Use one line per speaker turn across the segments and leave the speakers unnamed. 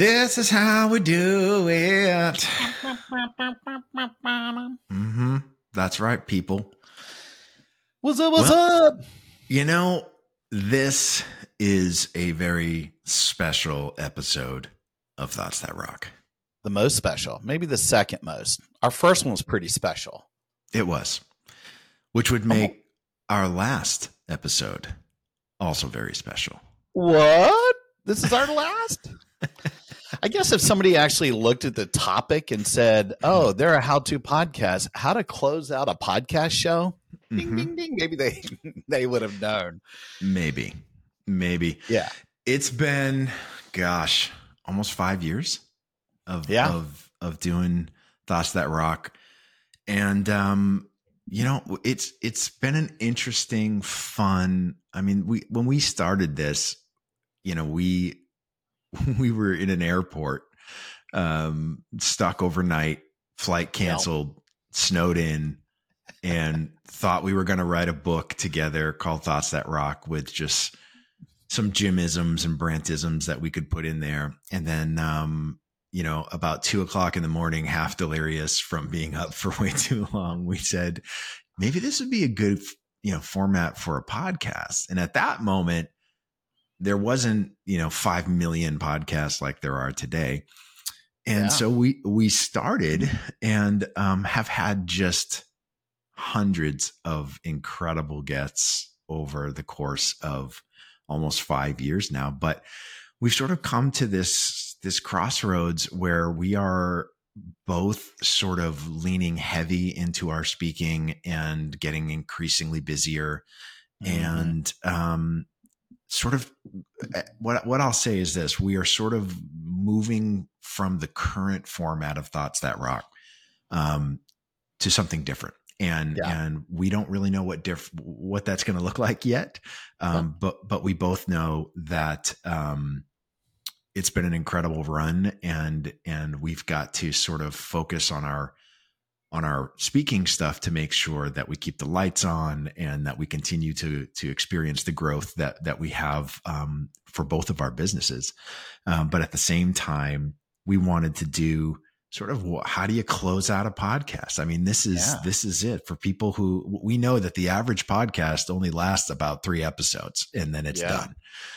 This is how we do it. mm-hmm. That's right, people.
What's up? What's
Well-
up?
You know, this is a very special episode of Thoughts That Rock.
The most special, maybe the second most. Our first one was pretty special.
It was, which would make our last episode also very special.
What? This is our last? I guess if somebody actually looked at the topic and said, "Oh, they're a how-to podcast, how to close out a podcast show," ding,
Mhm.
ding, ding, maybe they they would have known.
Maybe, maybe.
Yeah,
It's been, gosh, almost five years of
Yeah.
of of doing thoughts that rock, and um, you know, it's it's been an interesting, fun. I mean, we when we started this, you know, we we were in an airport, um, stuck overnight, flight canceled, snowed in, and thought we were going to write a book together called Thoughts That Rock with just some Jimisms and Brantisms that we could put in there. And then, um, you know, about two o'clock in the morning, half delirious from being up for way too long, we said, maybe this would be a good, you know, format for a podcast. And at that moment, there wasn't, you know, 5 million podcasts like there are today. And
Yeah.
so we, we started and, um, have had just hundreds of incredible guests over the course of almost five years now. But we've sort of come to this this crossroads where we are both sort of leaning heavy into our speaking and getting increasingly busier
Mm-hmm.
and um sort of eh, what what I'll say is this we are sort of moving from the current format of thoughts that rock um to something different and
Yeah.
and we don't really know what diff what that's going to look like yet um but but we both know that um it's been an incredible run and and we've got to sort of focus on our on our speaking stuff to make sure that we keep the lights on and that we continue to to experience the growth that that we have um, for both of our businesses. Um, but at the same time, we wanted to do sort of how do you close out a podcast? I mean, this is
Yeah.
this is it for people who we know that the average podcast only lasts about three episodes and then it's
Yeah.
done.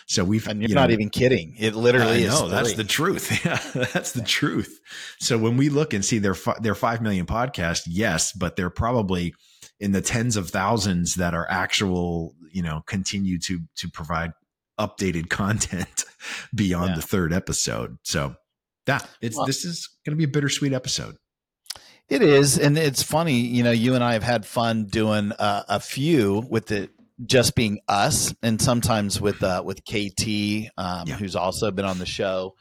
So we've
and you're
you
not even kidding. It literally
I
is.
that's the truth. Yeah, that's the truth. So when we look and see their their five million podcast yes, but they're probably in the tens of thousands that are actual. You know, continue to to provide updated content beyond the third episode. So that it's
Well-
this is going to be a bittersweet episode.
It is, and it's funny. You know, you and I have had fun doing uh, a few with it just being us, and sometimes with uh, with KT, um,
Yeah.
who's also been on the show.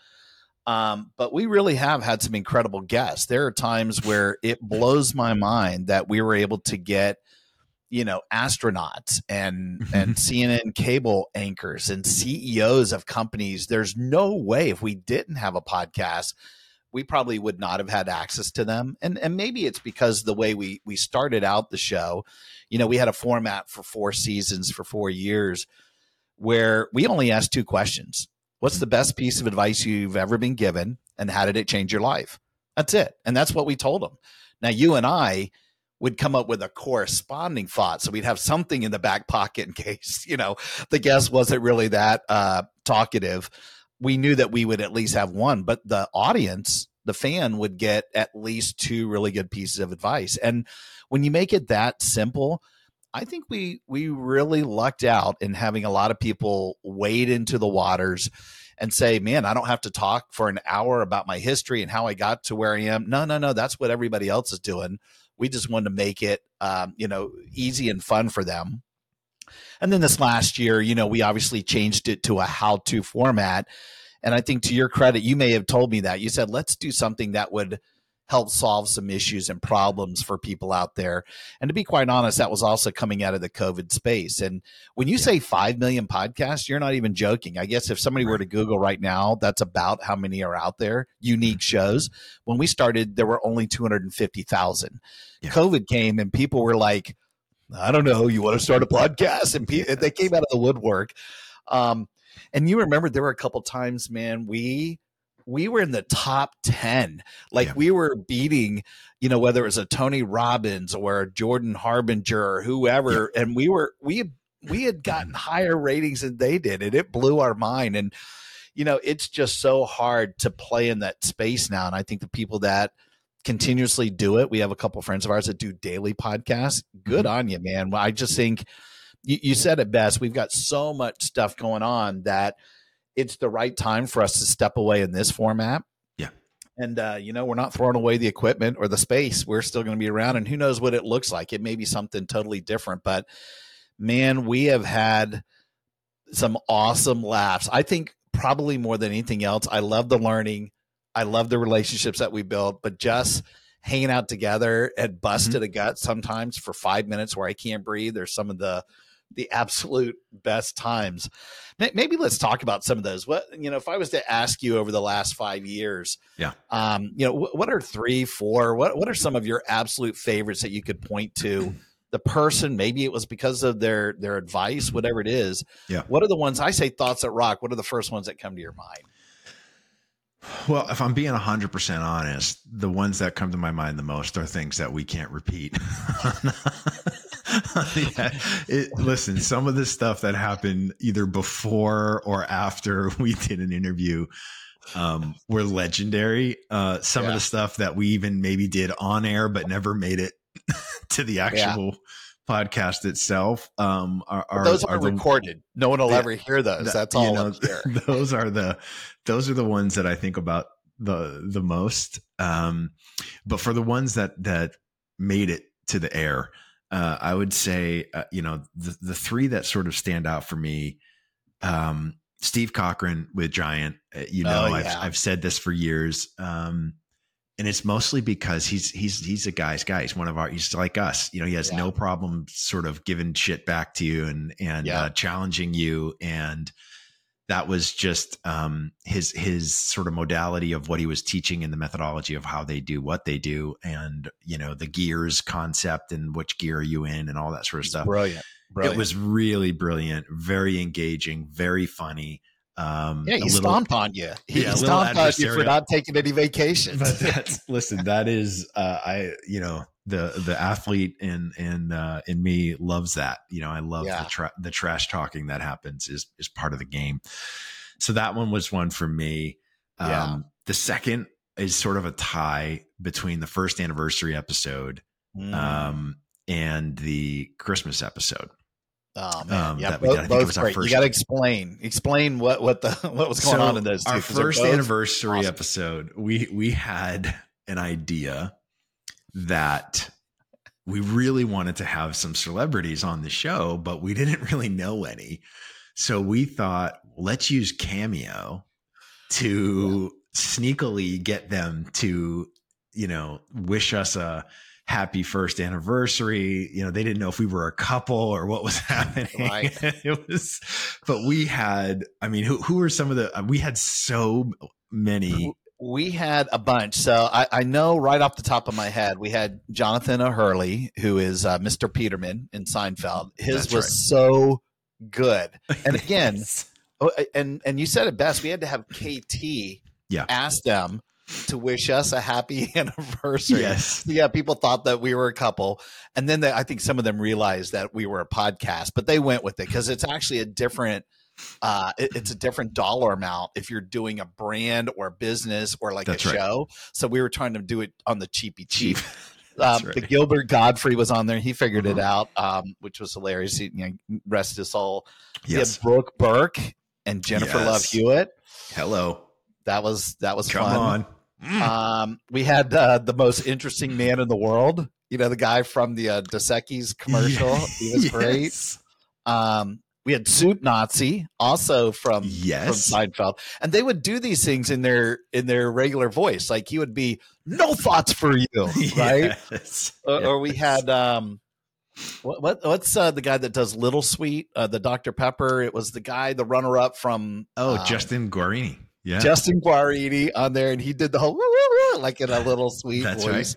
Um, but we really have had some incredible guests. There are times where it blows my mind that we were able to get, you know, astronauts and and CNN cable anchors and CEOs of companies. There's no way if we didn't have a podcast we probably would not have had access to them. And and maybe it's because the way we we started out the show you know we had a format for four seasons for four years where we only asked two questions. What's the best piece of advice you've ever been given and how did it change your life? That's it. And that's what we told them now you and i would come up with a corresponding thought so we'd have something in the back pocket in case you know the guest wasn't really that uh talkative we knew that we would at least have one, but the audience, the fan would get at least two really good pieces of advice. And when you make it that simple, I think we we really lucked out in having a lot of people wade into the waters and say, "Man, I don't have to talk for an hour about my history and how I got to where I am." No, no, no, that's what everybody else is doing. We just wanted to make it, um, you know, easy and fun for them. And then this last year, you know, we obviously changed it to a how-to format. And I think to your credit, you may have told me that. You said, let's do something that would help solve some issues and problems for people out there. And to be quite honest, that was also coming out of the COVID space. And when you say 5 million podcasts, you're not even joking. I guess if somebody were to Google right now, that's about how many are out there, unique
Mm-hmm.
shows. When we started, there were only 250,000.
Yeah.
COVID came and people were like, I don't know, you want to start a podcast? And pe- they came out of the woodwork. Um, and you remember there were a couple times, man, we we were in the top 10 like
Yeah.
we were beating you know whether it was a tony robbins or a jordan harbinger or whoever and we were we we had gotten mm. higher ratings than they did and it blew our mind and you know it's just so hard to play in that space now and i think the people that continuously do it we have a couple friends of ours that do daily podcasts. Good mm-hmm. on you man. I just think you, you said it best we've got so much stuff going on that it's the right time for us to step away in this format.
Yeah.
and uh, you know we're not throwing away the equipment or the space. We're still going to be around and who knows what it looks like. It may be something totally different but man we have had some awesome laughs. I think probably more than anything else i love the learning. I love the relationships that we built but just hanging out together and busted a gut sometimes for five minutes where i can't breathe or some of the the absolute best times maybe let's talk about some of those what you know if i was to ask you over the last five years
Yeah.
um you know wh- what are three four what what are some of your absolute favorites that you could point to the person maybe it was because of their their advice whatever it is
Yeah.
what are the ones i say thoughts that rock what are the first ones that come to your mind
Well, if I'm being 100% honest, the ones that come to my mind the most are things that we can't repeat. yeah, it, listen, some of the stuff that happened either before or after we did an interview um, were legendary. Uh, some of the stuff that we even maybe did on air but never made it to the actual podcast itself. Um, are, are
those
are
are
the-
recorded. No one will
Yeah.
ever hear those.
That-
that's
you
all
know,
up here
those are the those are the ones that I think about the the most. Um, but for the ones that that made it to the air, uh, I would say uh, you know the the three that sort of stand out for me. Um, Steve Cochran with Giant. Uh, you know,
Oh,
I've. I've said this for years. Um, and it's mostly because he's he's he's a guy's guy. He's one of our. He's like us. You know, he has
Yeah.
no problem sort of giving shit back to you and and
Yeah.
uh, challenging you. And that was just um, his his sort of modality of what he was teaching and the methodology of how they do what they do, and you know the gears concept and which gear are you in and all that sort of stuff.
brilliant brilliant
It was really brilliant, very engaging, very funny. Um,
yeah he
little-
stomped on you. He
Yeah, a
stomped on you for not taking any vacations
but that's listen that is uh i you know the the athlete in in uh in me loves that. You know i love
Yeah.
the tra- the trash talking that happens is is part of the game. So that one was one for me. Um
Yeah.
the second is sort of a tie between the first anniversary episode
Mm.
um and the christmas episode
Oh man,
um,
yeah,
that we did. I
both,
think it was our
great. You got to explain, explain what what the what was going
So
on in those. Two,
Our first anniversary
awesome.
episode, we we had an idea that we really wanted to have some celebrities on the show, but we didn't really know any. So we thought, let's use Cameo to sneakily get them to, you know, wish us a happy first anniversary. You know, they didn't know if we were a couple or what was happening.
Right.
it was, but we had, I mean, who, who were some of the, we had so many.
We had a bunch. So I, I know right off the top of my head, we had Jonathan O'Hurley, who is uh, Mr. Peterman in Seinfeld. His
That's
was
right.
so good. And again,
Yes.
oh, and and you said it best. We had to have KT
Yeah.
ask them to wish us a happy anniversary.
yes.
yeah, people thought that we were a couple, and then they, I think some of them realized that we were a podcast, but they went with it because it's actually a different. Uh, it- it's a different dollar amount if you're doing a brand or a business or like
That's
a
right.
show. So we were trying to do it on the cheapy cheap. Um,
right.
The Gilbert Gottfried was on there. He figured it
Mhm.
out, um, which was hilarious. He, you know, rest his soul.
Yes.
had Brooke Burke and Jennifer
Yes.
Love Hewitt.
Hello.
That was that was
Come
fun.
on. Mm.
Um, we had uh, the most interesting man in the world. You know, the guy from the uh, Dos Equis commercial. He was great. Um, We had Soup Nazi, also from
Yes.
from Seinfeld, and they would do these things in their in their regular voice. Like he would be, "No thoughts for you," right?
Yes.
Or, or we had um, what, what what's uh, the guy that does Little Sweet, uh, the Dr Pepper? It was the guy, the runner up from
Oh,
um,
Justin Guarini. Yeah.
Justin Guarini on there, and he did the whole like in a little sweet
That's
voice.
right.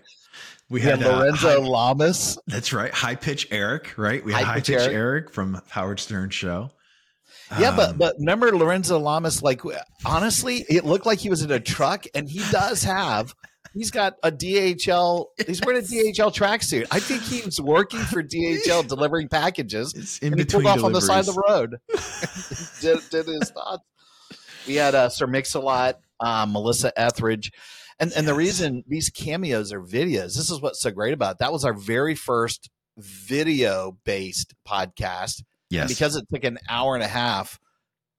We
had
uh,
Lorenzo
high-
Lamas.
that's right. High pitch Eric, right? We had
High
high
Pitch Eric.
Eric. from Howard Stern show.
Yeah, but
Um,
but remember Lorenzo Lamas? Like honestly, it looked like he was in a truck, and he does have. He's got a DHL. He's wearing a DHL tracksuit. I think he was working for DHL delivering packages.
it's in
and he
between
pulled off on the side of the road. did, did his thoughts. We had uh, Sir Mix-a-Lot, um, Melissa Etheridge, and and the reason these cameos are videos. This is what's so great about it. that. Was our very first video based podcast,
Yes.
and because it took an hour and a half.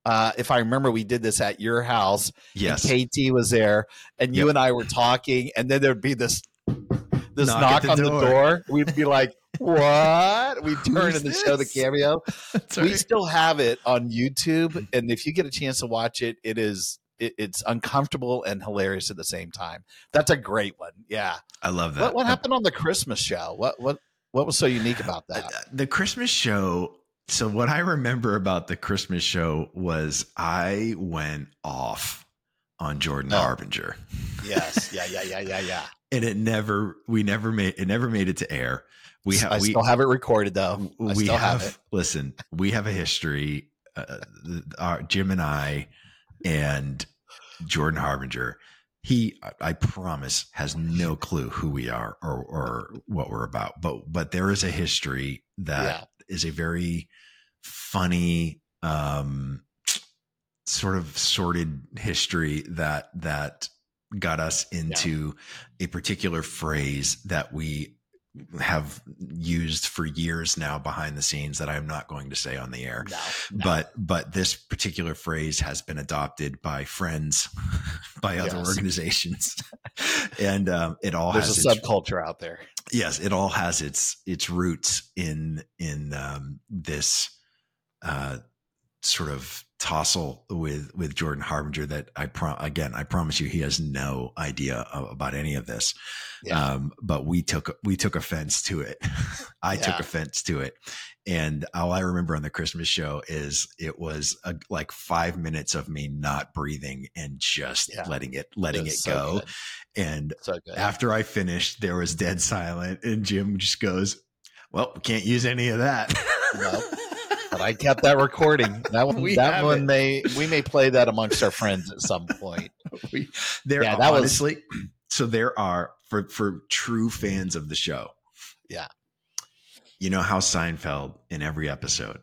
Uh, if I remember, we did this at your house.
yes.
and KT was there, and you
Yep.
and I were talking, and then there'd be this this
Knock
knock,
the
on
door.
the door. We'd be like, "What?" We turn
Who's
and show the cameo. We still have it on YouTube, and if you get a chance to watch it, it is it, it's uncomfortable and hilarious at the same time. That's a great one. Yeah.
I love that.
What what happened on the Christmas show? What what what was so unique about
Uh,
that?
the Christmas show. So what I remember about the Christmas show was I went off on Jordan
Oh.
Harbinger,
yes. Yeah. Yeah. Yeah. Yeah. Yeah.
and it never we never made it never made it to air. We have
I
we
still have it recorded though. I
we
still
have,
have it.
listen we have a history uh, our jim and i and jordan harbinger he I- promise has no clue who we are or or what we're about but but there is a history that is
Yeah.
a very funny um sort of sordid history that that got us into a particular phrase that we have used for years now behind the scenes that I'm not going to say on the air.
No, no.
But but this particular phrase has been adopted by friends, by other
Yes.
organizations, and um, it all
there's
has
a
its,
subculture out there.
yes, it all has its its roots in in um, this uh, sort of tussle with with Jordan Harbinger that I pro- again I promise you he has no idea a- about any of this.
Yeah.
Um, but we took we took offense to it. I took offense to it, and all I remember on the Christmas show is it was a, like five minutes of me not breathing and just
Yeah.
letting it letting it,
was so
go.
good.
And
So
after I finished, there was dead silent, and Jim just goes, "Well, we can't use any of that."
Nope. but I kept that recording. That one,
We
that one
it.
may we may play that amongst our friends at some point.
we, there
Yeah, that was-
so there are for for true fans of the show.
Yeah.
you know how Seinfeld in every episode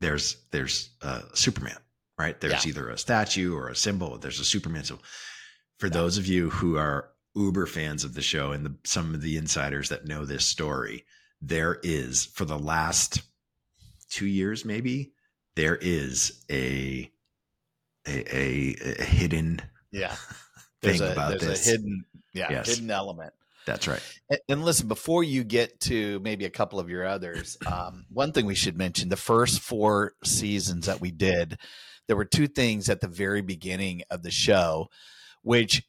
there's there's uh, Superman, right? There's
Yeah.
either a statue or a symbol. There's a Superman symbol. For those of you who are uber fans of the show and the, some of the insiders that know this story, there is for the last two years, maybe there is a a, a, a hidden
Yeah,
thing
a
about
there's
this.
a hidden yeah
Yes.
hidden element.
That's right.
And, and listen, before you get to maybe a couple of your others, um, one thing we should mention: the first four seasons that we did, there were two things at the very beginning of the show, which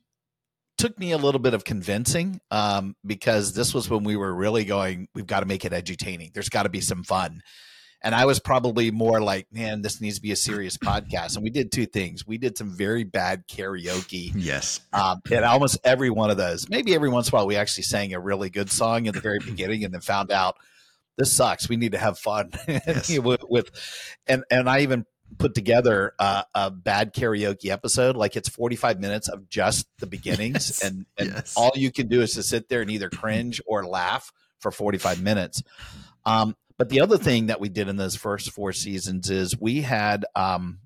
took me a little bit of convincing um, because this was when we were really going, we've got to make it edutaining. There's got to be some fun. And I was probably more like, man, this needs to be a serious podcast. And we did two things. We did some very bad karaoke
Yes.
um, and almost every one of those, maybe every once in a while, we actually sang a really good song at the very beginning, and then found out this sucks. We need to have fun
Yes.
with, with, and and I even put together a, a bad karaoke episode. Like it's forty five minutes of just the beginnings,
Yes.
and and
Yes.
all you can do is to sit there and either cringe or laugh for forty five minutes. Um, but the other thing that we did in those first four seasons is we had um,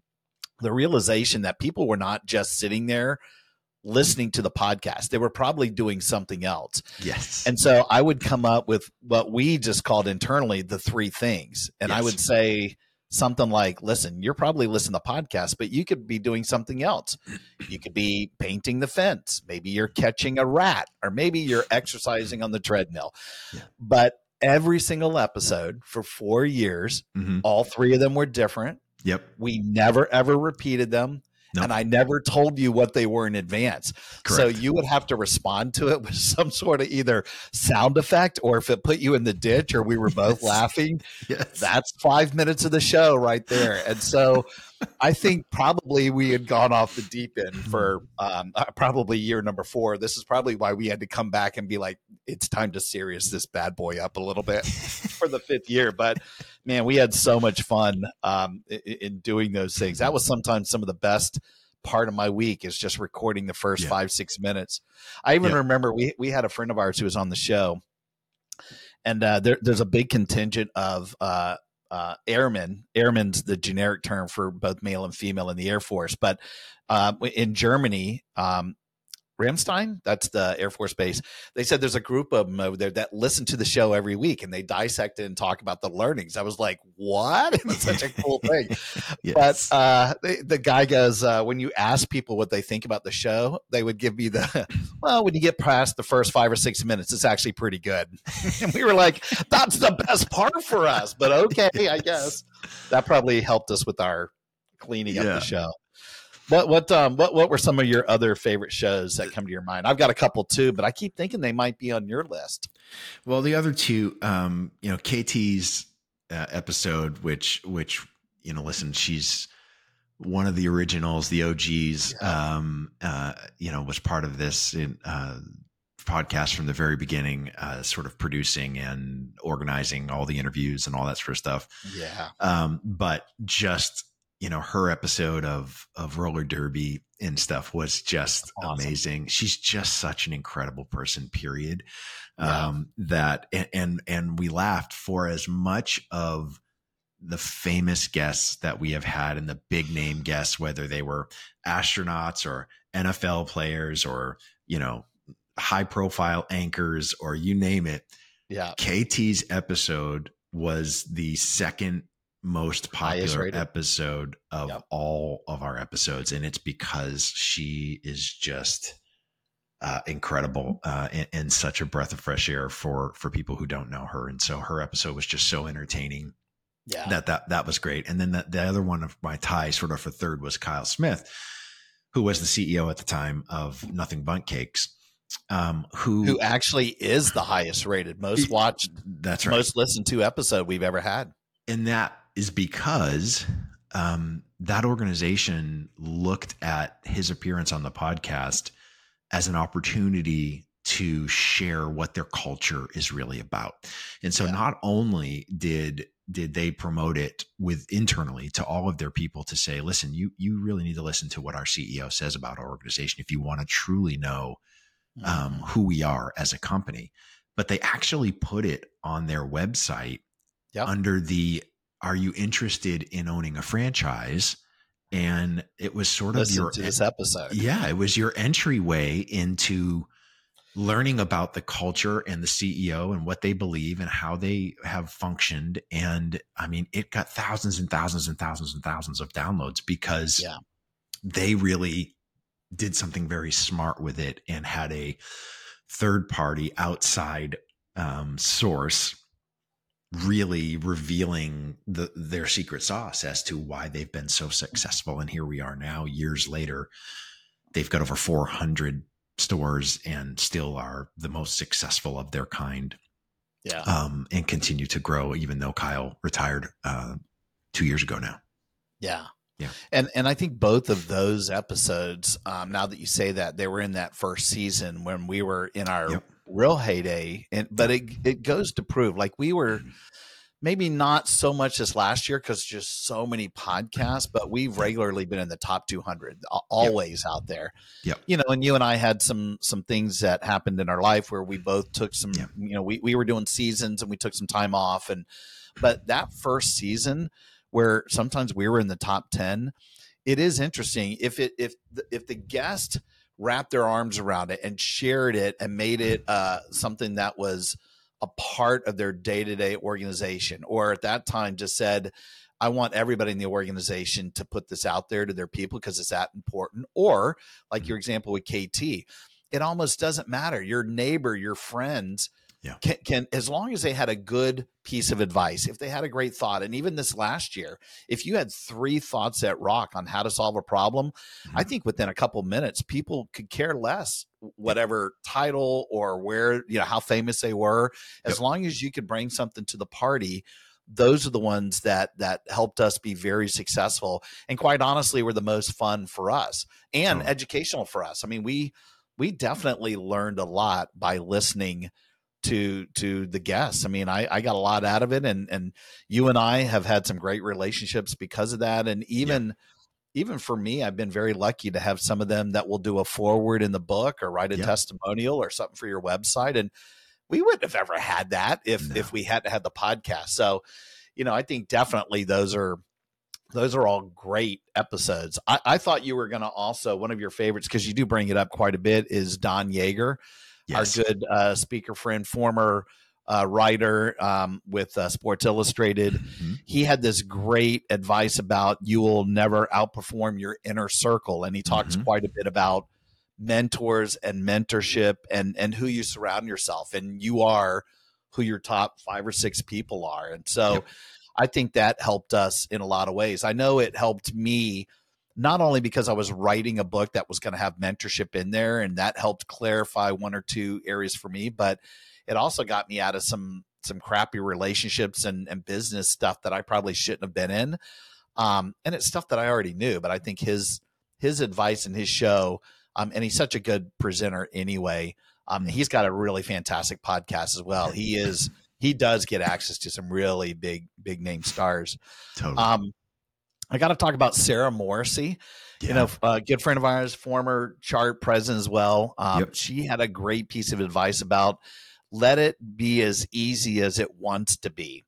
the realization that people were not just sitting there listening to the podcast. They were probably doing something else.
Yes.
And so I would come up with what we just called internally the three things. And I would say something like, listen, you're probably listening to podcasts, but you could be doing something else. You could be painting the fence. Maybe you're catching a rat, or maybe you're exercising on the treadmill.
Yeah.
But every single episode for four years.
Mhm.
All three of them were different.
Yep.
We never ever repeated them.
Nope.
And I never told you what they were in advance. So you would have to respond to it with some sort of either sound effect or if it put you in the ditch or we were both
Yes.
laughing,
Yes.
that's five minutes of the show right there. And so I think probably we had gone off the deep end for um, uh, probably year number four. This is probably why we had to come back and be like, it's time to serious this bad boy up a little bit for the fifth year. But man, we had so much fun um, i- i- in doing those things. That was sometimes some of the best part of my week is just recording the first
Yeah.
five six minutes. I even
Yeah.
remember we we had a friend of ours who was on the show, and uh, there, there's a big contingent of uh, uh, airmen. Airmen's the generic term for both male and female in the Air Force, but uh, in Germany. Um, Ramstein, that's the Air Force base. They said there's a group of them over there that listen to the show every week and they dissect it and talk about the learnings. I was like, what? It's such a cool thing.
Yes.
But uh, the, the guy goes, uh, when you ask people what they think about the show, they would give me the, well, when you get past the first five or six minutes, it's actually pretty good. and we were like, that's the best part for us. But okay, I guess that probably helped us with our cleaning up the show. What what um what what were some of your other favorite shows that come to your mind? I've got a couple too, but I keep thinking they might be on your list.
Well, the other two, um, you know, KT's uh, episode, which, which, you know, listen, she's one of the originals, the OGs, um, uh, you know, was part of this in, uh, podcast from the very beginning, uh, sort of producing and organizing all the interviews and all that sort of stuff.
Yeah.
Um, but just, you know, her episode of, of roller derby and stuff was just
Awesome.
amazing. She's just such an incredible person, period.
Yeah.
Um, that, and, and, and we laughed for as much of the famous guests that we have had and the big name guests, whether they were astronauts or NFL players or, you know, high profile anchors or you name it.
Yeah.
KT's episode was the second most popular episode of
Yep.
all of our episodes. And it's because she is just uh, incredible uh, and, and such a breath of fresh air for for people who don't know her. And so her episode was just so entertaining
Yeah.
that that that was great. And then the, the other one of my tie, sort of for third, was Kyle Smith, who was the CEO at the time of Nothing Bundt Cakes. Um, who,
Who actually is the highest rated, most watched,
that's right,
most listened to episode we've ever had.
and that is because um, that organization looked at his appearance on the podcast as an opportunity to share what their culture is really about. And so
Yeah.
not only did did they promote it with internally to all of their people to say, listen, you you really need to listen to what our CEO says about our organization if you want to truly know um, who we are as a company. But they actually put it on their website
Yep.
under the "Are you interested in owning a franchise?" And it was sort of
Listen
your
this episode.
yeah, it was your entryway into learning about the culture and the CEO and what they believe and how they have functioned. And I mean, it got thousands and thousands and thousands and thousands of downloads because
Yeah.
they really did something very smart with it and had a third party outside um, source really revealing the their secret sauce as to why they've been so successful and here we are now years later they've got over 400 stores and still are the most successful of their kind
Yeah.
um, and continue to grow even though kyle retired uh, two years ago now
Yeah.
Yeah.
And and I think both of those episodes, um, now that you say that, they were in that first season when we were in our
Yep.
Real heyday. And but it it goes to prove like we were mm-hmm. maybe not so much this last year because just so many podcasts, but we've regularly been in the top 200, a- always out there.
Yep.
You know, and you and I had some some things that happened in our life where we mm-hmm. both took some,
Yep.
you know, we, we were doing seasons and we took some time off. And but that first season where sometimes we were in the top 10, it is interesting if it if the, if the guest wrapped their arms around it and shared it and made it uh, something that was a part of their day-to-day organization or at that time just said i want everybody in the organization to put this out there to their people because it's that important or like your example with kt it almost doesn't matter. Your neighbor your friends
Yeah.
can, can as long as they had a good piece of advice, if they had a great thought, and even this last year, if you had three thoughts at rock on how to solve a problem, I
Mhm.
think within a couple minutes, people could care less whatever title or where you know how famous they were, as
Yep.
long as you could bring something to the party. Those are the ones that that helped us be very successful, and quite honestly, were the most fun for us and
Totally.
educational for us. I mean, we we definitely learned a lot by listening to to the guests. I mean, I, I got a lot out of it, and and you and I have had some great relationships because of that. And even even for me, I've been very lucky to have some of them that will do a forward in the book or write a
Yeah.
testimonial or something for your website. And we wouldn't have ever had that if
No.
if we hadn't had the podcast. So, you know, I think definitely those are those are all great episodes. I, I thought you were going to also one of your favorites because you do bring it up quite a bit is Don Yaeger
Yes.
our good uh, speaker friend, former uh, writer um, with uh, Sports Illustrated.
Mhm.
He had this great advice about you will never outperform your inner circle, and he talks
Mhm.
quite a bit about mentors and mentorship and and who you surround yourself, and you are who your top five or six people are, and so.
Yep.
I think that helped us in a lot of ways. I know it helped me not only because I was writing a book that was going to have mentorship in there and that helped clarify one or two areas for me, but it also got me out of some some crappy relationships and, and business stuff that I probably shouldn't have been in. Um, and it's stuff that I already knew, but I think his his advice and his show, um, and he's such a good presenter anyway. Um, he's got a really fantastic podcast as well. He is he does get access to some really big big name stars.
Totally.
Um, I got to talk about Sarah Morrissey. You know, a good friend of ours, former chart president as well. Um,
Yep.
She had a great piece of advice about let it be as easy as it wants to be,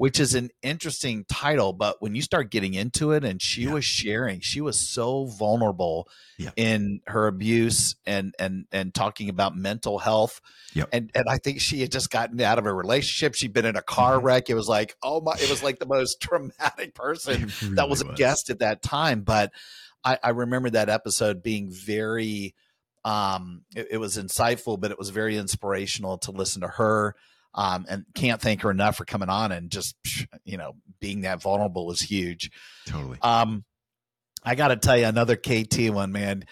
which is an interesting title. But when you start getting into it, and she
Yeah.
was sharing, she was so vulnerable
Yeah.
in her abuse and and and talking about mental health.
Yep.
And and I think she had just gotten out of a relationship. She'd been in a car
Mhm.
wreck. It was like, oh my! It was like the most traumatic person
really
that was a guest at that time. But I, I remember that episode being very, um, it, it was insightful, but it was very inspirational to listen to her. Um, and can't thank her enough for coming on and just, you know, being that vulnerable was huge.
Totally.
Um, I got to tell you another KT one, man.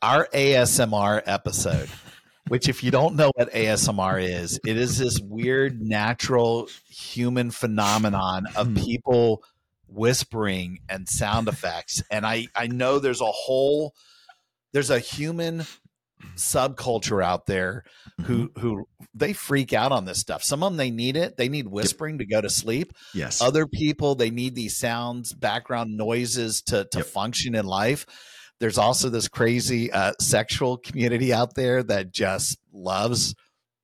Our ASMR episode, which if you don't know what ASMR is, it is this weird natural human phenomenon of
Hmm.
people whispering and sound effects. And I I know there's a whole there's a human subculture out there who
Mm-hmm.
who they freak out on this stuff. Some of them they need it. They need whispering to go to sleep
Yes.
other people they need these sounds background noises to to
Yep.
function in life there's also this crazy uh, sexual community out there that just loves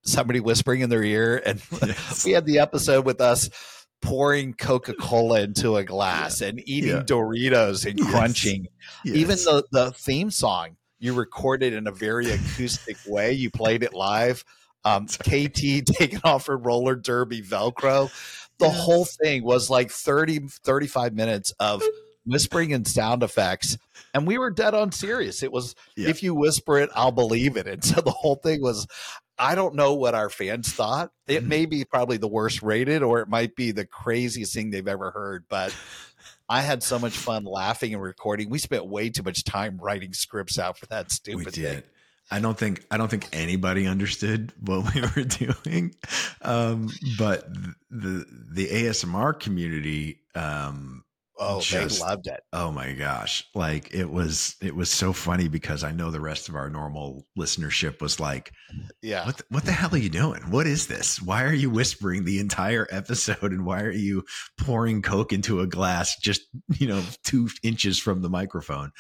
somebody whispering in their ear and
Yes.
we had the episode with us pouring coca-cola into a glass and eating
Yeah.
doritos and
Yes.
crunching
Yes.
even the the theme song you recorded in a very acoustic way. You played it live. Um, kt taking off her roller derby velcro. The
Yeah.
whole thing was like 30 35 minutes of whispering and sound effects and we were dead on serious. It was
Yeah.
if you whisper it i'll believe it. And so the whole thing was i don't know what our fans thought. It
Mhm.
may be probably the worst rated or it might be the craziest thing they've ever heard but I had so much fun laughing and recording. We spent way too much time writing scripts out for that stupid we
did.
thing.
I don't think I don't think anybody understood what we were doing, um, but the the ASMR community um,
Oh,
Just-
they loved it.
Oh my gosh. Like it was it was so funny because I know the rest of our normal listenership was like,
Yeah.
what the, what the hell are you doing? What is this? Why are you whispering the entire episode and why are you pouring coke into a glass just, you know, 2 inches from the microphone?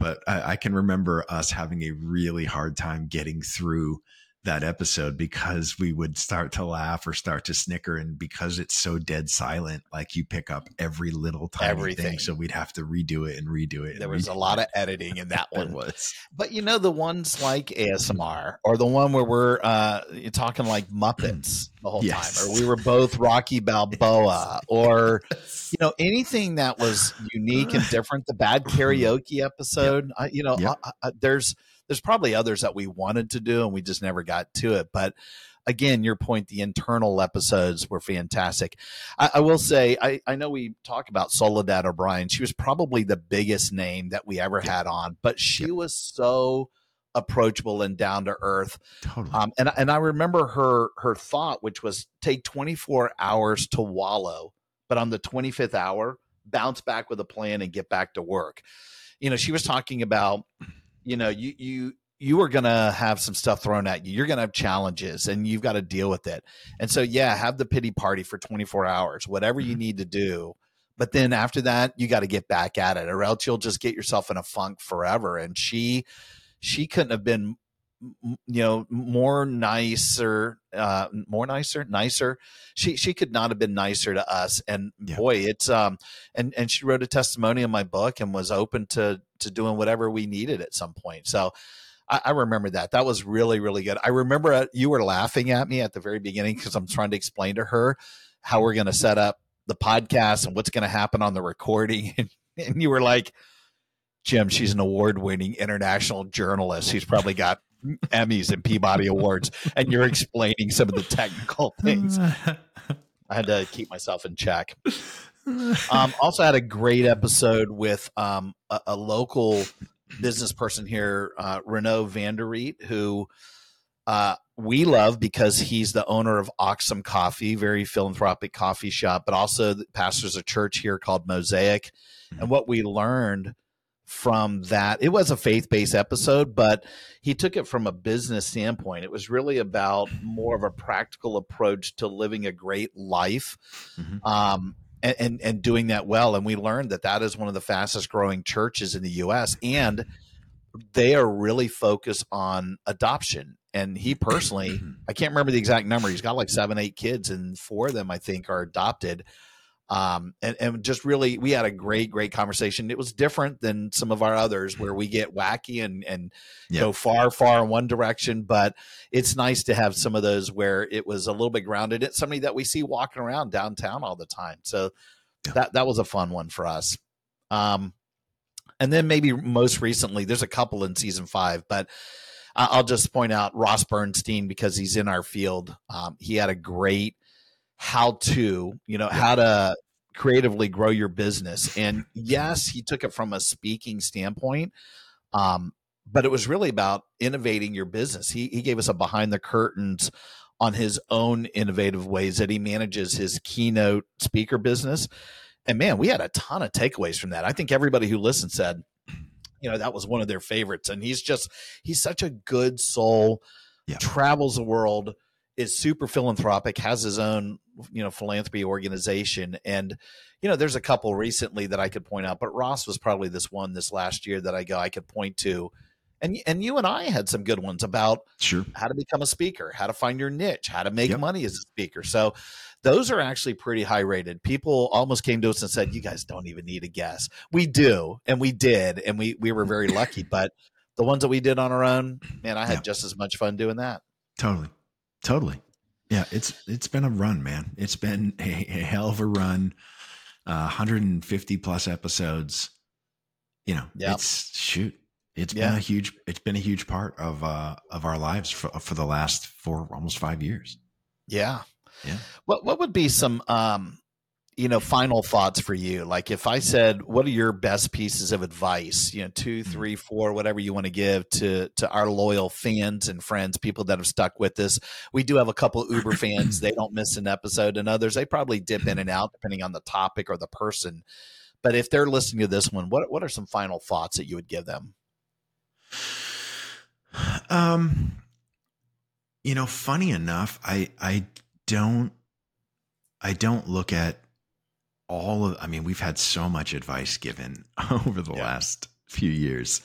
But I, I can remember us having a really hard time getting through that episode because we would start to laugh or start to snicker and because it's so dead silent like you pick up every little tiny
Everything.
thing so we'd have to redo it and redo it and
There was a lot
it.
of editing in that one.
was
But you know, the ones like ASMR or the one where we're uh, talking like Muppets the whole
Yes.
time, or we were both Rocky Balboa, or you know anything that was unique and different. The bad karaoke episode, I, you know,
Yep.
I, I, there's there's probably others that we wanted to do and we just never got to it. But again, your point, the internal episodes were fantastic. I, I will say, I, I know we talk about Soledad O'Brien. She was probably the biggest name that we ever had on, but she was so approachable and down to earth.
Totally.
Um, and and I remember her her thought, which was take 24 hours to wallow, but on the 25th hour, bounce back with a plan and get back to work. You know, she was talking about, you know, you you you are going to have some stuff thrown at you. You're going to have challenges and you've got to deal with it. And so, yeah, have the pity party for 24 hours, whatever you need to do. But then after that, you got to get back at it or else you'll just get yourself in a funk forever. And she, she couldn't have been you know more nicer uh more nicer nicer she she could not have been nicer to us and
Yeah.
boy it's um and and she wrote a testimony in my book and was open to to doing whatever we needed at some point so I, I remember that. That was really, really good. I remember uh, you were laughing at me at the very beginning because I'm trying to explain to her how we're going to set up the podcast and what's going to happen on the recording. And, and you were like, Jim, she's an award winning international journalist. She's probably got Emmys and Peabody Awards. And you're explaining some of the technical things. I had to keep myself in check. Um, also had a great episode with um, a, a local business person here, uh, Renault Vanderreet, who uh, we love because he's the owner of Axum Coffee, very philanthropic coffee shop, but also pastors a church here called Mosaic. And what we learned from that, it was a faith based episode, but he took it from a business standpoint. It was really about more of a practical approach to living a great life.
Mhm.
Um, and, and and doing that well, and we learned that that is one of the fastest growing churches in the U.S. and they are really focused on adoption. And he personally, I can't remember the exact number. He's got like seven, eight kids, and four of them I think are adopted. Um, and, and just really, we had a great, great conversation. It was different than some of our others where we get wacky and and
Yeah.
go far, far in one direction. But it's nice to have some of those where it was a little bit grounded. It's somebody that we see walking around downtown all the time. So that that was a fun one for us. Um, and then maybe most recently, there's a couple in season five, but I'll just point out Ross Bernstein because he's in our field. Um, he had a great how to, you know, how to creatively grow your business. And yes, he took it from a speaking standpoint. Um, but it was really about innovating your business. He he gave us a behind the curtains on his own innovative ways that he manages his keynote speaker business. And man, we had a ton of takeaways from that. I think everybody who listened said, you know, that was one of their favorites. And he's just he's such a good soul,
Yeah.
travels the world, is super philanthropic, has his own, you know, philanthropy organization. And, you know, there's a couple recently that I could point out, but Ross was probably this one this last year that I go, I could point to. And and you and I had some good ones about
Sure.
how to become a speaker, how to find your niche, how to make
Yep.
money as a speaker. So those are actually pretty high rated. People almost came to us and said, "You guys don't even need a guess." We do, and we did, and we we were very lucky. But the ones that we did on our own, man, I had just as much fun doing that.
Totally. Totally. Yeah, it's it's been a run, man. It's been a, a hell of a run. Uh, 150 plus episodes. You know,
Yep.
it's shoot. It's
Yeah.
been a huge it's been a huge part of uh of our lives for for the last four almost 5 years.
Yeah.
Yeah.
What what would be some um you know final thoughts for you? Like if I said, what are your best pieces of advice? You know, two,
Hmm.
three, four, whatever you want to give to to our loyal fans and friends, people that have stuck with us. We do have a couple Uber fans; they don't miss an episode, and others they probably dip in and out depending on the topic or the person. But if they're listening to this one, what what are some final thoughts that you would give them?
Um you know, funny enough, I I don't I don't look at all of I mean, we've had so much advice given over the
Yeah.
last few years.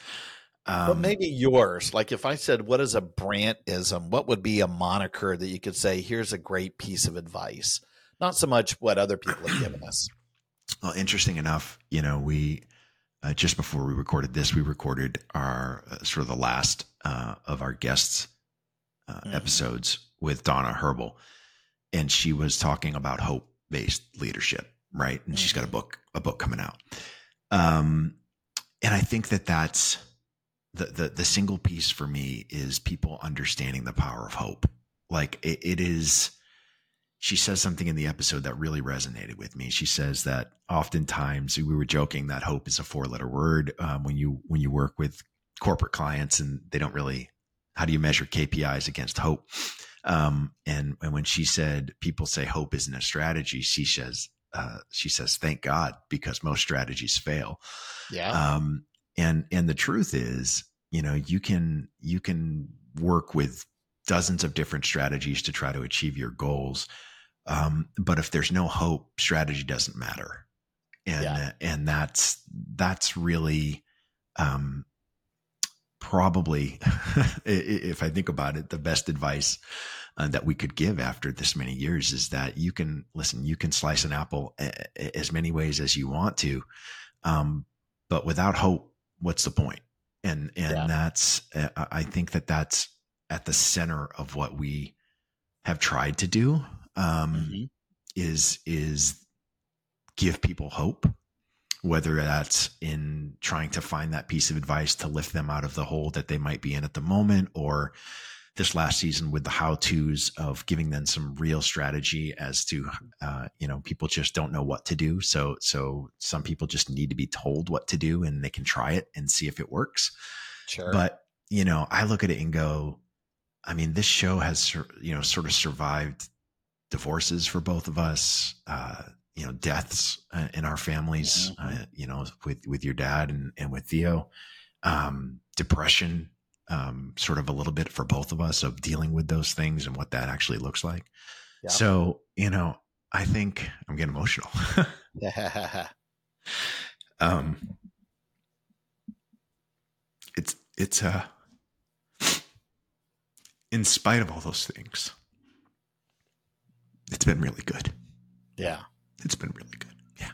Um,
but maybe yours. Like if I said, what is a Brantism? What would be a moniker that you could say, here's a great piece of advice? Not so much what other people have given us.
Well, interesting enough, you know, we uh, just before we recorded this, we recorded our uh, sort of the last uh, of our guests uh,
Mhm.
episodes with Donna Herbal, and she was talking about hope based leadership, right? And she's got a book a book coming out, um, and I think that that's the the the single piece for me is people understanding the power of hope like it, it is she says something in the episode that really resonated with me. She says that oftentimes we were joking that hope is a four letter word um, when you when you work with corporate clients and they don't really how do you measure KPIs against hope? Um, and and when she said people say hope isn't a strategy, she says uh, she says thank God because most strategies fail.
Yeah.
Um, and and the truth is, you know, you can you can work with dozens of different strategies to try to achieve your goals um, but if there's no hope, strategy doesn't matter. And
Yeah.
and that's that's really um, probably, if I think about it, the best advice uh, that we could give after this many years is that you can listen. You can slice an apple a- a- as many ways as you want to, um, but without hope, what's the point? And and
Yeah.
that's uh, I think that that's at the center of what we have tried to do um,
Mhm.
is is give people hope whether that's in trying to find that piece of advice to lift them out of the hole that they might be in at the moment or this last season with the how to's of giving them some real strategy as to uh, you know people just don't know what to do. So so some people just need to be told what to do and they can try it and see if it works.
Sure.
but you know, I look at it and go, I mean, this show has you know sort of survived divorces for both of us, uh, you know, deaths uh, in our families, uh, you know, with with your dad and and with Theo, um, depression, um, sort of a little bit for both of us of dealing with those things and what that actually looks like.
Yeah.
So you know, I think I'm getting emotional. um it's it's uh in spite of all those things it's been really good
yeah.
it's been really good yeah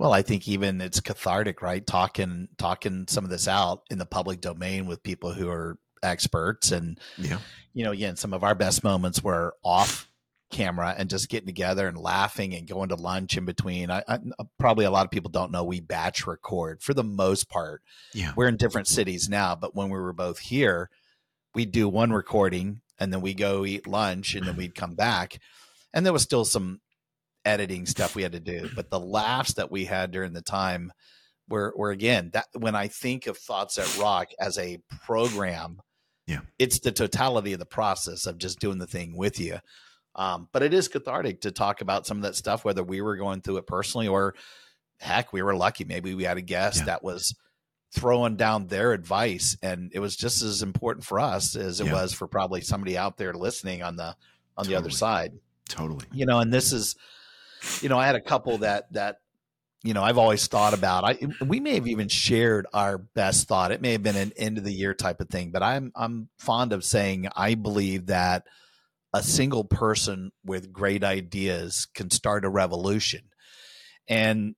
Well, I think even it's cathartic, right? Talking talking some of this out in the public domain with people who are experts and
yeah
you know, again, some of our best moments were off camera and just getting together and laughing and going to lunch in between. I, I uh, probably a lot of people don't know we batch record for the most part.
yeah
We're in different cities now, but when we were both here, we'd do one recording and then we go eat lunch and then we'd come back. And there was still some editing stuff we had to do, but the laughs that we had during the time were were again that when I think of Thoughts That Rock as a program,
Yeah.
it's the totality of the process of just doing the thing with you. Um, but it is cathartic to talk about some of that stuff, whether we were going through it personally or heck, we were lucky. Maybe we had a guest
Yeah.
that was throwing down their advice and it was just as important for us as it
Yeah.
was for probably somebody out there listening on the on the other side
totally
you know and this is you know i had a couple that that you know i've always thought about. I we may have even shared our best thought. It may have been an end of the year type of thing but i'm i'm fond of saying i believe that a single person with great ideas can start a revolution. And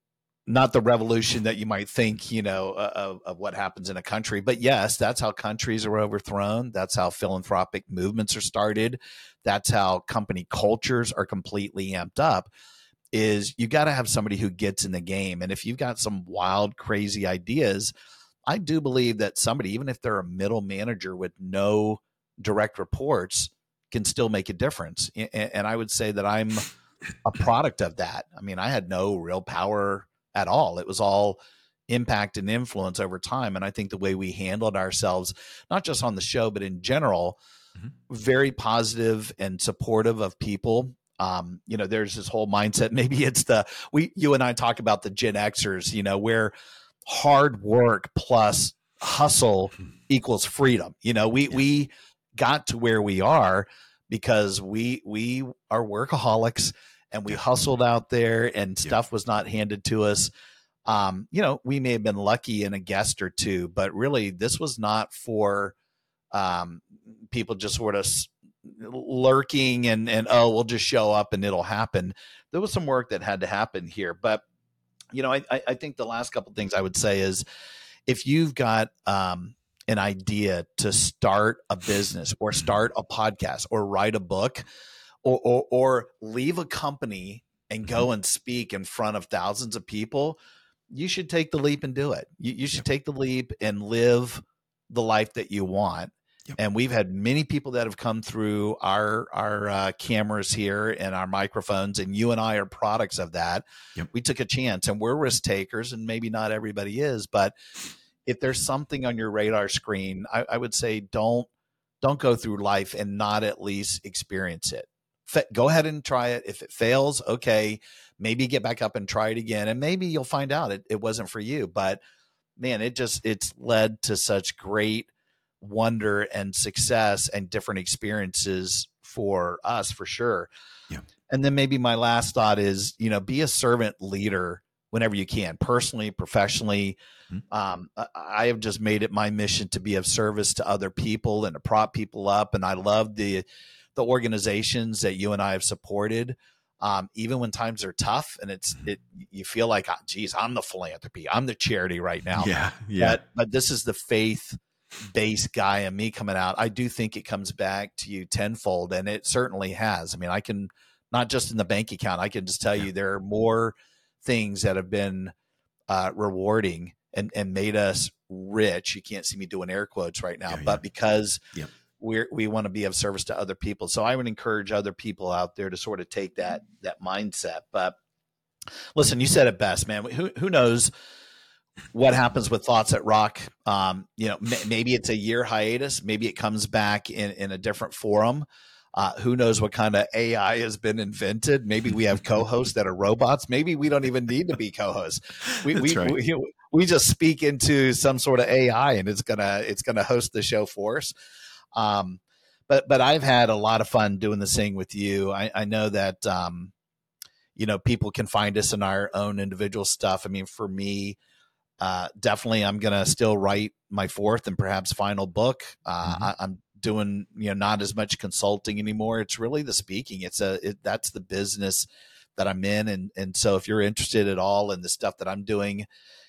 not the revolution that you might think you know of, of what happens in a country but yes that's how countries are overthrown. That's how philanthropic movements are started. That's how company cultures are completely amped up is you got to have somebody who gets in the game and if you've got some wild crazy ideas i do believe that somebody even if they're a middle manager with no direct reports can still make a difference and i would say that i'm a product of that i mean i had no real power at all it was all impact and influence over time and i think the way we handled ourselves not just on the show but in general mm-hmm. very positive and supportive of people. Um, you know, there's this whole mindset. Maybe it's the we you and I talk about the Gen Xers, you know, where hard work plus hustle equals freedom. You know, we we got to where we are because we we are workaholics and we hustled out there and stuff was not handed to us. Um, you know, we may have been lucky in a guest or two, but really this was not for um, people just sort of lurking and and oh we'll just show up and it'll happen. There was some work that had to happen here but you know i i think the last couple things i would say is if you've got um an idea to start a business or start a podcast or write a book or or, or leave a company and go and speak in front of thousands of people you should take the leap and do it. You, you should take the leap and live the life that you want Yep. And we've had many people that have come through our our uh, cameras here and our microphones, and you and I are products of that. Yep. We took a chance, and we're risk takers, and maybe not everybody is, but if there's something on your radar screen, I, I would say don't don't go through life and not at least experience it. Go ahead and try it. If it fails, okay, maybe get back up and try it again, and maybe you'll find out it, it wasn't for you. But man, it just it's led to such great wonder and success and different experiences for us for sure. Yeah. And then maybe my last thought is, you know, be a servant leader whenever you can, personally, professionally. Mm-hmm. Um, I have just made it my mission to be of service to other people and to prop people up. And I love the the organizations that you and I have supported. Um, even when times are tough and it's mm-hmm. it you feel like oh, geez i'm the philanthropy i'm the charity right now
yeah yeah
but, but this is the faith base guy and me coming out, I do think it comes back to you tenfold, and it certainly has. I mean, I can not just in the bank account. I can just tell you there are more things that have been uh, rewarding and and made us rich. You can't see me doing air quotes right now, yeah, but yeah. because yeah. we we want to be of service to other people. So I would encourage other people out there to sort of take that that mindset. But listen, you said it best, man. Who who knows? What happens with Thoughts That Rock um, you know m- maybe it's a year hiatus maybe it comes back in, in a different forum. Uh, who knows what kind of ai has been invented? Maybe we have co-hosts that are robots. Maybe we don't even need to be co-hosts. We, we, right. we, we, just speak into some sort of ai and it's gonna it's gonna host the show for us. Um, but but i've had a lot of fun doing this thing with you. I, I know that um, you know people can find us in our own individual stuff. I mean for me uh, definitely I'm going to still write my fourth and perhaps final book. Uh, mm-hmm. I, am doing, you know, not as much consulting anymore. It's really the speaking. It's a, it, that's the business that I'm in. And, and so if you're interested at all in the stuff that I'm doing,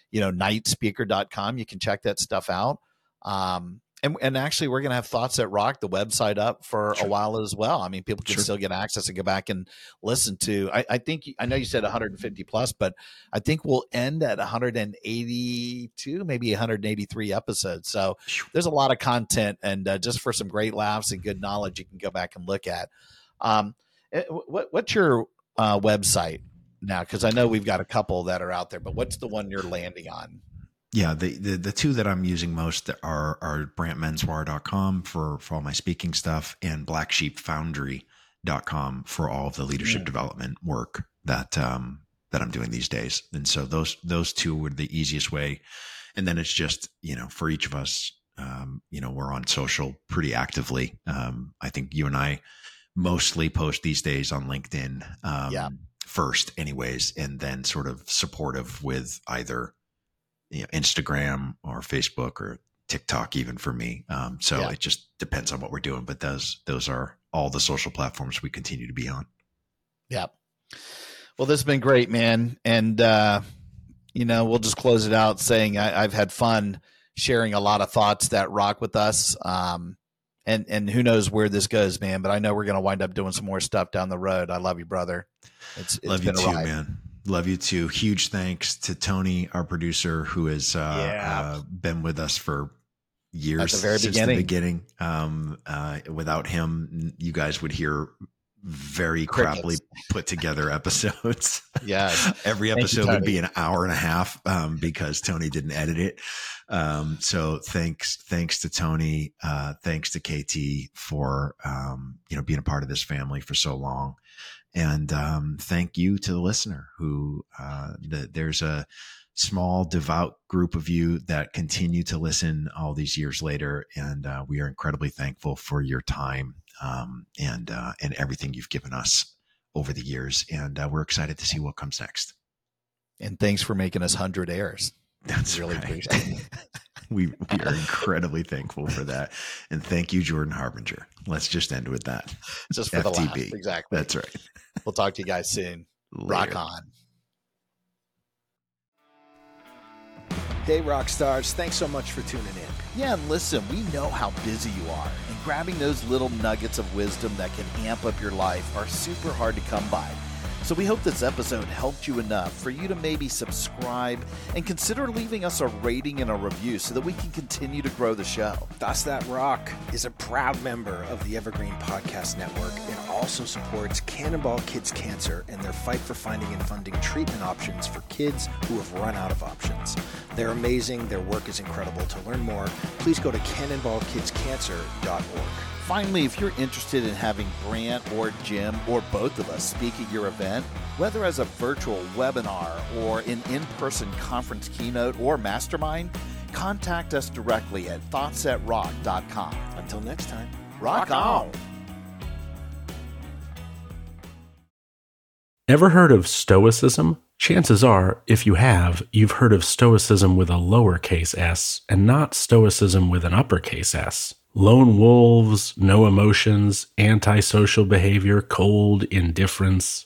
you know, knightspeaker.com, you can check that stuff out. Um, and, and actually we're going to have thoughts that rock the website up for sure. a while as well. I mean people can sure. still get access and go back and listen to I, I, think i know you said 150 plus but i think we'll end at 182 maybe 183 episodes. So there's a lot of content and uh, just for some great laughs and good knowledge you can go back and look at. Um, eh, what, what's your uh, website now? Because i know we've got a couple that are out there but what's the one you're landing on
yeah, the, the, the two that I'm using most are are brantmenswar.com for for all my speaking stuff and blacksheepfoundry.com for all of the leadership yeah. development work that um that I'm doing these days. And so those those two were the easiest way. And then it's just, you know, for each of us um, you know, we're on social pretty actively. Um, I think you and I mostly post these days on LinkedIn um, yeah. first, anyways, and then sort of supportive with either you know, Instagram or Facebook or TikTok, even for me. Um, so yeah. it just depends on what we're doing. But those those are all the social platforms we continue to be on.
Yeah. Well, this has been great, man. And uh, you know, we'll just close it out saying I, have had fun sharing a lot of thoughts that rock with us. Um, and and who knows where this goes, man. But I know we're going to wind up doing some more stuff down the road. I love you, brother.
It's, it's love you too, man. Love you too. Huge thanks to Tony, our producer, who has uh, yeah. uh, been with us for years
At the very since beginning.
the beginning. Um, uh, without him, you guys would hear very Crickets. crappily put together episodes.
Yeah,
every episode you, would be an hour and a half um, because Tony didn't edit it. Um, so thanks, thanks to Tony, uh, thanks to KT for um, you know being a part of this family for so long. And um, thank you to the listener who uh, the, there's a small devout group of you that continue to listen all these years later, and uh, we are incredibly thankful for your time um, and uh, and everything you've given us over the years. And uh, we're excited to see what comes next.
And thanks for making us hundred airs.
That's really right. we we are incredibly thankful for that, and thank you, Jordan Harbinger. Let's just end with that.
Just for FTB. the laugh, exactly.
That's right.
We'll talk to you guys soon. Later. Rock on.
Hey, rock stars! Thanks so much for tuning in.
Yeah, and listen, we know how busy you are, and grabbing those little nuggets of wisdom that can amp up your life are super hard to come by. So we hope this episode helped you enough for you to maybe subscribe and consider leaving us a rating and a review so that we can continue to grow the show.
Thoughts That Rock is a proud member of the Evergreen Podcast Network and also supports Cannonball Kids Cancer and their fight for finding and funding treatment options for kids who have run out of options. They're amazing, their work is incredible. To learn more, please go to cannonballkidscancer.org.
Finally, if you're interested in having Brant or Jim or both of us speak at your event, whether as a virtual webinar or an in person conference keynote or mastermind, contact us directly at thoughtsthatrock.com.
Until next time,
Rock on!
Ever heard of Stoicism? Chances are, if you have, you've heard of Stoicism with a lowercase s and not Stoicism with an uppercase s. Lone wolves, no emotions, antisocial behavior, cold indifference.